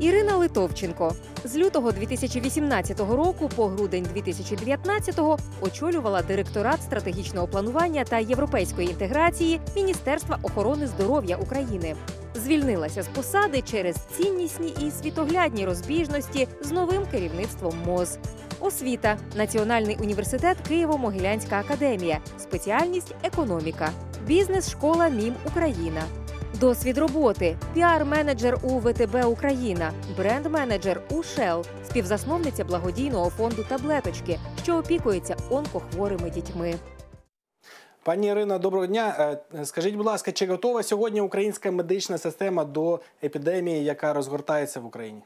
Ірина Литовченко з лютого 2018 року по грудень 2019 очолювала директорат стратегічного планування та європейської інтеграції Міністерства охорони здоров'я України. Звільнилася з посади через ціннісні і світоглядні розбіжності з новим керівництвом МОЗ. Освіта Національний університет Києво-Могилянська академія, спеціальність економіка, бізнес-школа МІМ Україна. Досвід роботи, піар-менеджер у ВТБ Україна, бренд-менеджер у Shell, співзасновниця благодійного фонду таблеточки, що опікується онкохворими дітьми. Пані Ірина, доброго дня. Е, Скажіть, будь ласка, чи готова сьогодні українська медична система до епідемії, яка розгортається в Україні?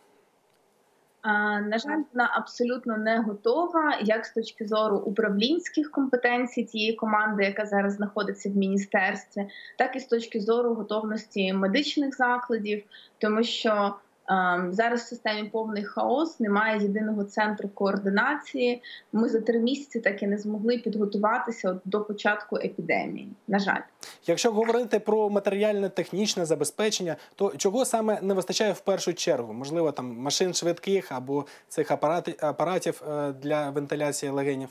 На жаль, вона абсолютно не готова, як з точки зору управлінських компетенцій тієї команди, яка зараз знаходиться в міністерстві, так і з точки зору готовності медичних закладів, тому що зараз в системі повний хаос, немає єдиного центру координації. Ми за три місяці так і не змогли підготуватися до початку епідемії. На жаль. Якщо говорити про матеріальне технічне забезпечення, то чого саме не вистачає в першу чергу? Можливо, там машин швидких або цих апарати, апаратів е, для вентиляції легенів?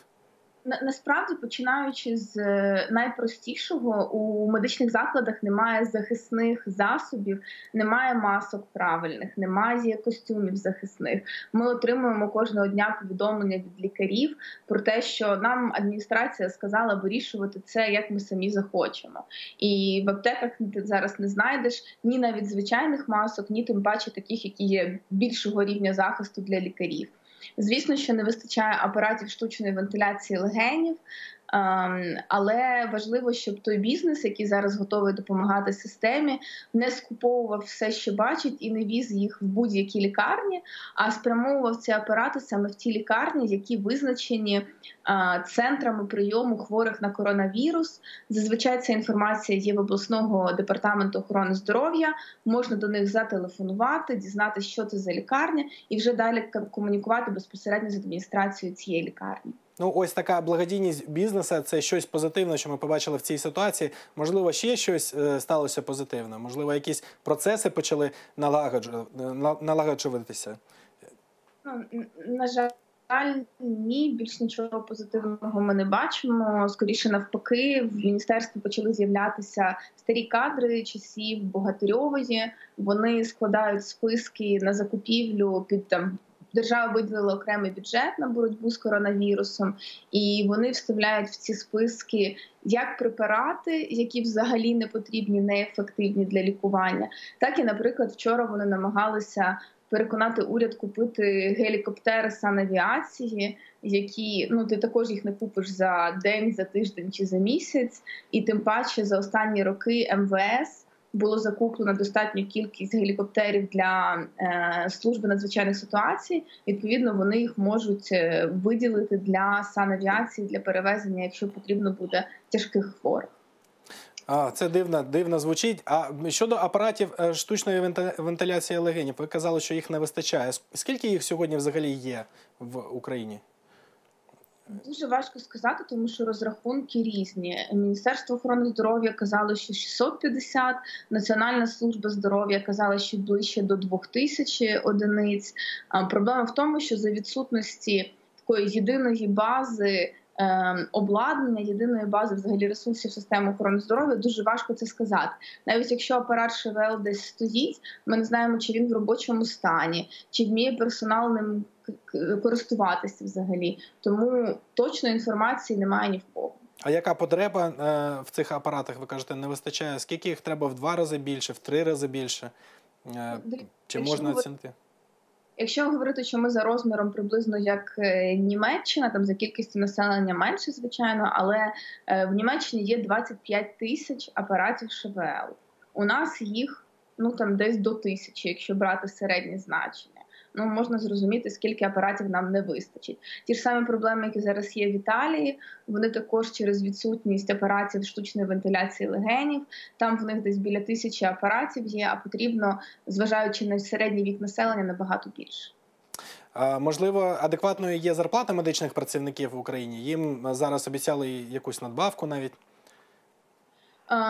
На, насправді, починаючи з е, найпростішого, у медичних закладах немає захисних засобів, немає масок правильних, немає костюмів захисних. Ми отримуємо кожного дня повідомлення від лікарів про те, що нам адміністрація сказала вирішувати це, як ми самі захочемо. І в аптеках ти зараз не знайдеш ні навіть звичайних масок, ні тим паче таких, які є більшого рівня захисту для лікарів. Звісно, що не вистачає апаратів штучної вентиляції легенів, але важливо, щоб той бізнес, який зараз готовий допомагати системі, не скуповував все, що бачить, і не віз їх в будь-які лікарні, а спрямовував ці апарати саме в ті лікарні, які визначені е, центрами прийому хворих на коронавірус. Зазвичай ця інформація є в обласного департаменту охорони здоров'я. Можна до них зателефонувати, дізнатися, що це за лікарня, і вже далі комунікувати безпосередньо з адміністрацією цієї лікарні. Ну, ось така благодійність бізнесу це щось позитивне, що ми побачили в цій ситуації. Можливо, ще щось е, сталося позитивне. Можливо, якісь процеси почали налагоджуватися. Ну, на жаль. Ні, більш нічого позитивного ми не бачимо. Скоріше навпаки, в міністерстві почали з'являтися старі кадри часів Богатирьової. Вони складають списки на закупівлю під там держава виділила окремий бюджет на боротьбу з коронавірусом, і вони вставляють в ці списки як препарати, які взагалі не потрібні, неефективні для лікування, так і, наприклад, вчора вони намагалися. Переконати уряд купити гелікоптери санавіації, які ну ти також їх не купиш за день, за тиждень чи за місяць, і тим паче за останні роки МВС було закуплено достатню кількість гелікоптерів для е, служби надзвичайних ситуацій. Відповідно, вони їх можуть е, виділити для санавіації для перевезення, якщо потрібно буде тяжких хворих. А, Це дивно дивно звучить. А щодо апаратів е, штучної вентиляції легенів, ви казали, що їх не вистачає. Скільки їх сьогодні взагалі є в Україні? Дуже важко сказати, тому що розрахунки різні. Міністерство охорони здоров'я казало, що 650, Національна служба здоров'я казала, що ближче до 2000 одиниць. Проблема в тому, що за відсутності такої єдиної бази. Ем, обладнання єдиної бази взагалі ресурсів системи охорони здоров'я дуже важко це сказати. Навіть якщо апарат ШВЛ десь стоїть, ми не знаємо, чи він в робочому стані, чи вміє персонал ним користуватися взагалі. Тому точної інформації немає ні в кого. А яка потреба е, в цих апаратах? Ви кажете, не вистачає? Скільки їх треба в два рази більше, в три рази більше? Е, чи можна оцінити? Якщо говорити, що ми за розміром приблизно як е, Німеччина, там за кількістю населення менше, звичайно, але в Німеччині є 25 тисяч апаратів ШВЛ. У нас їх ну там десь до тисячі, якщо брати середнє значення ну можна зрозуміти, скільки апаратів нам не вистачить. Ті ж самі проблеми, які зараз є в Італії, вони також через відсутність апаратів штучної вентиляції легенів. Там в них десь біля тисячі апаратів є, а потрібно, зважаючи на середній вік населення, набагато більше. Можливо, адекватною є зарплата медичних працівників в Україні. Їм зараз обіцяли якусь надбавку навіть.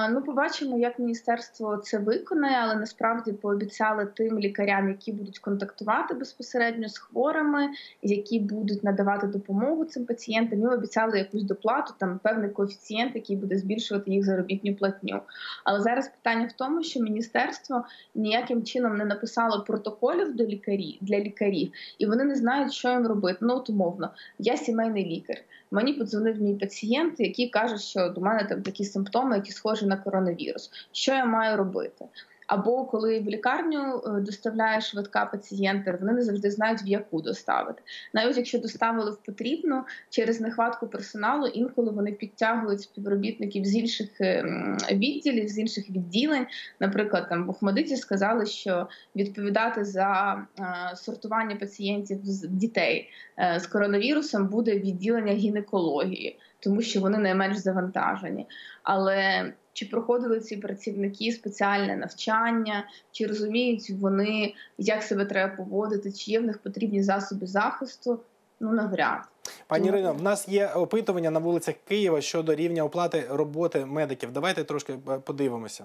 Ну, побачимо, як міністерство це виконає, але насправді пообіцяли тим лікарям, які будуть контактувати безпосередньо з хворими, які будуть надавати допомогу цим пацієнтам. Їм обіцяли якусь доплату, там певний коефіцієнт, який буде збільшувати їх заробітну платню. Але зараз питання в тому, що міністерство ніяким чином не написало протоколів до лікарів для лікарів, і вони не знають, що їм робити. Ну, от умовно, я сімейний лікар. Мені подзвонив мій пацієнт, який каже, що до мене там такі симптоми, які схожі на коронавірус. Що я маю робити? Або коли в лікарню е, доставляє швидка пацієнта, вони не завжди знають, в яку доставити. Навіть якщо доставили в потрібну через нехватку персоналу, інколи вони підтягують співробітників з інших е, відділів, з інших відділень. Наприклад, там в Охмадиті сказали, що відповідати за е, сортування пацієнтів з дітей з коронавірусом буде відділення гінекології, тому що вони найменш завантажені. Але чи проходили ці працівники спеціальне навчання, чи розуміють вони, як себе треба поводити, чи є в них потрібні засоби захисту? Ну навряд. Пані Ірино, в нас є опитування на вулицях Києва щодо рівня оплати роботи медиків. Давайте трошки е, подивимося.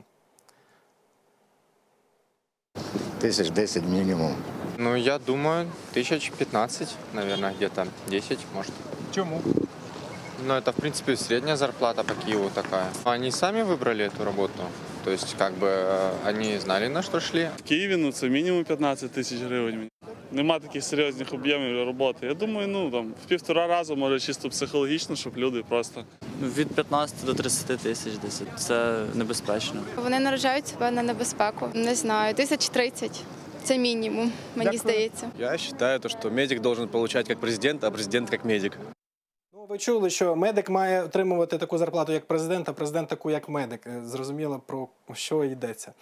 Тысяч десять минимум. Ну, я думаю, тысяч 15, наверное, где-то 10, может. Чому? Но это, в принципе, средняя зарплата по Киеву такая. Они сами выбрали эту работу. То есть, как бы, э, они знали, на что шли. В Києві ну, це мінімум 15 тисяч гривень. Нема таких серйозних об'ємів роботи. Я думаю, ну там в півтора разу, може чисто психологічно, щоб люди просто Від 15 до 30 тисяч десь. Це небезпечно. Вони наражають себе на небезпеку. Не знаю, тисяч тридцять. Це мінімум, мені Дякую. здається. Я считаю, то, что медик должен получать как президент, а президент как медик. Ви чули, що медик має отримувати таку зарплату як президент, а президент таку як медик. Е, Зрозуміло, про що йдеться.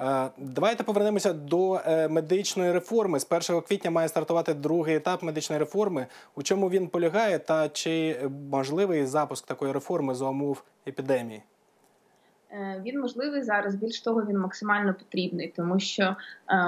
Е, Давайте повернемося до е, медичної реформи. З 1 квітня має стартувати другий етап медичної реформи. У чому він полягає, та чи можливий запуск такої реформи за умов епідемії? Е, Він можливий зараз. Більш того, він максимально потрібний, тому що е,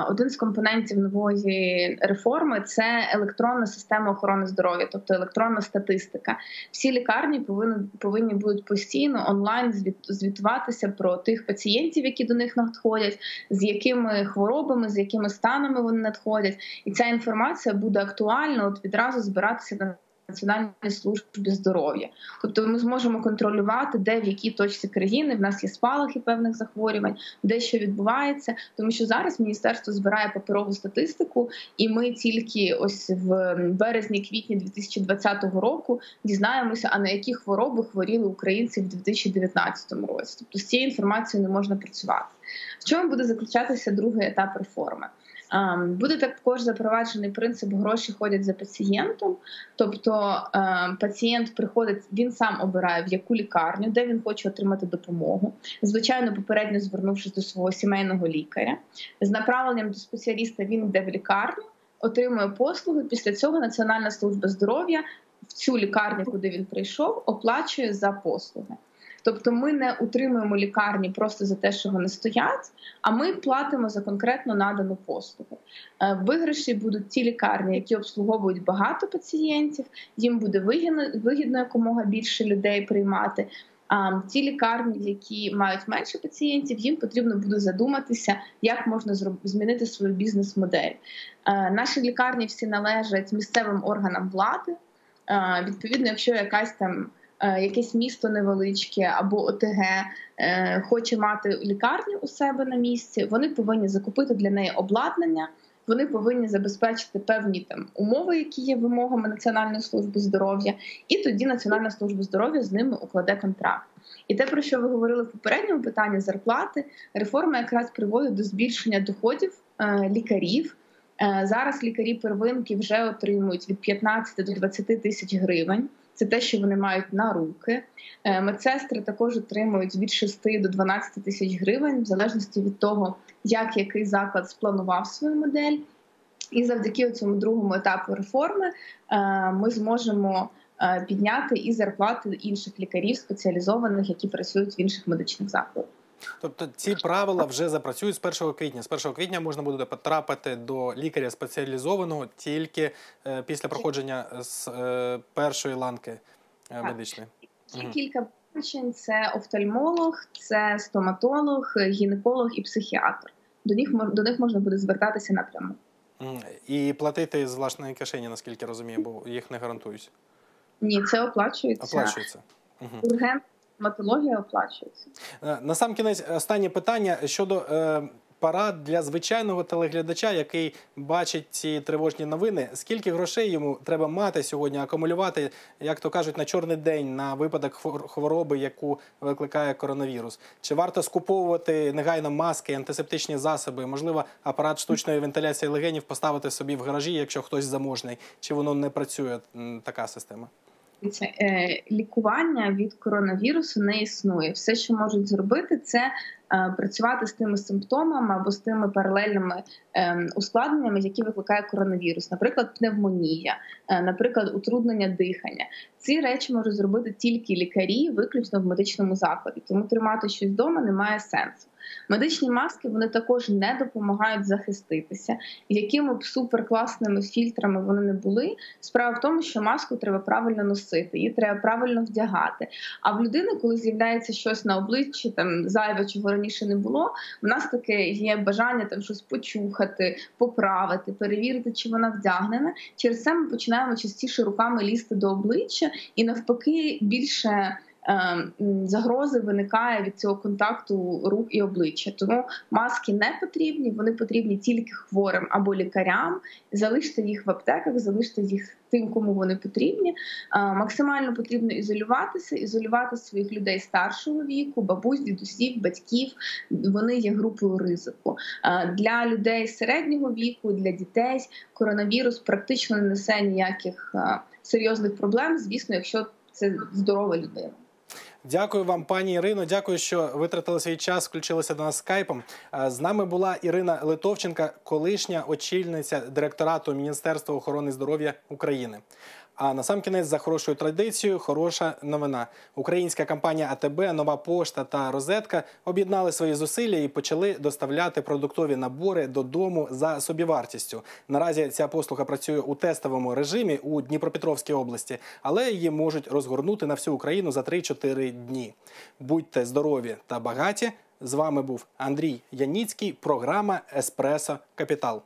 один з компонентів нової реформи це електронна система охорони здоров'я, тобто електронна статистика. Всі лікарні повинні повинні будуть постійно онлайн звіт, звітуватися про тих пацієнтів, які до них надходять, з якими хворобами, з якими станами вони надходять, і ця інформація буде актуальна от відразу збиратися на. Національній службі здоров'я, тобто ми зможемо контролювати, де в якій точці країни в нас є спалахи певних захворювань, де що відбувається, тому що зараз міністерство збирає паперову статистику, і ми тільки ось в березні-квітні 2020 року дізнаємося, а на які хвороби хворіли українці в 2019 році. Тобто з цією інформацією не можна працювати. В чому буде заключатися другий етап реформи? Ем, Буде також запроваджений принцип гроші ходять за пацієнтом, тобто ем, пацієнт приходить, він сам обирає в яку лікарню, де він хоче отримати допомогу. Звичайно, попередньо звернувшись до свого сімейного лікаря, з направленням до спеціаліста він йде в лікарню, отримує послуги. Після цього Національна служба здоров'я в цю лікарню, куди він прийшов, оплачує за послуги. Тобто ми не утримуємо лікарні просто за те, що вони стоять, а ми платимо за конкретно надану послугу. Е, Виграші будуть ті лікарні, які обслуговують багато пацієнтів, їм буде вигідно, вигідно якомога більше людей приймати. А ті лікарні, які мають менше пацієнтів, їм потрібно буде задуматися, як можна змінити свою бізнес-модель. Е, Наші лікарні всі належать місцевим органам влади. Е, Відповідно, якщо якась там якесь місто невеличке або ОТГ е, хоче мати лікарню у себе на місці, вони повинні закупити для неї обладнання. Вони повинні забезпечити певні там умови, які є вимогами Національної служби здоров'я, і тоді Національна служба здоров'я з ними укладе контракт. І те, про що ви говорили в попередньому питанні зарплати, реформа якраз приводить до збільшення доходів е, лікарів. Е, Зараз лікарі первинки вже отримують від 15 до 20 тисяч гривень. Це те, що вони мають на руки. Е, Медсестри також отримують від 6 до 12 тисяч гривень, в залежності від того, як який заклад спланував свою модель. І завдяки цьому другому етапу реформи е, ми зможемо е, підняти і зарплати інших лікарів спеціалізованих, які працюють в інших медичних закладах. Тобто ці правила вже запрацюють з 1 квітня. З 1 квітня можна буде потрапити до лікаря спеціалізованого тільки е, після проходження з е, першої ланки е, медичної. Ще Мгм. кілька призначень це офтальмолог, це стоматолог, гінеколог і психіатр. До них до них можна буде звертатися напряму. І платити з власної кишені, наскільки розумію, бо їх не гарантують. Ні, це оплачується. Оплачується. Мгм. Ургент стоматологія оплачується. Е, На сам кінець останнє питання щодо е, парад для звичайного телеглядача, який бачить ці тривожні новини. Скільки грошей йому треба мати сьогодні, акумулювати, як то кажуть, на чорний день на випадок хвор- хвороби, яку викликає коронавірус? Чи варто скуповувати негайно маски, антисептичні засоби? Можливо, апарат штучної вентиляції легенів поставити собі в гаражі, якщо хтось заможний? Чи воно не працює така система? Е, лікування від коронавірусу не існує. Все, що можуть зробити, це е, працювати з тими симптомами або з тими паралельними е, ускладненнями, які викликає коронавірус, наприклад, пневмонія, е, наприклад, утруднення дихання. Ці речі можуть зробити тільки лікарі, виключно в медичному закладі. Тому тримати щось вдома немає сенсу. Медичні маски вони також не допомагають захиститися, якими б суперкласними фільтрами вони не були. Справа в тому, що маску треба правильно носити, її треба правильно вдягати. А в людини, коли з'являється щось на обличчі, там зайве, чого раніше не було, в нас таке є бажання там щось почухати, поправити, перевірити, чи вона вдягнена. Через це ми починаємо частіше руками лізти до обличчя, і навпаки більше. Е, м, Загрози виникає від цього контакту рук і обличчя. Тому маски не потрібні, вони потрібні тільки хворим або лікарям. Залиште їх в аптеках, залиште їх тим, кому вони потрібні. Е, Максимально потрібно ізолюватися, ізолювати своїх людей старшого віку, бабусь, дідусів, батьків. Вони є групою ризику. Е, Для людей середнього віку, для дітей коронавірус практично не несе ніяких е, серйозних проблем, звісно, якщо це здорова людина. Дякую вам, пані Ірино. Дякую, що витратили свій час, включилися до нас скайпом. Е, З нами була Ірина Литовченка, колишня очільниця директорату Міністерства охорони здоров'я України. А на сам кінець за хорошою традицією, хороша новина. Українська компанія АТБ, Нова Пошта та Розетка об'єднали свої зусилля і почали доставляти продуктові набори додому за собівартістю. Наразі ця послуга працює у тестовому режимі у Дніпропетровській області, але її можуть розгорнути на всю Україну за 3-4 дні. Будьте здорові та багаті. З вами був Андрій Яніцький. Програма Еспресо Капітал.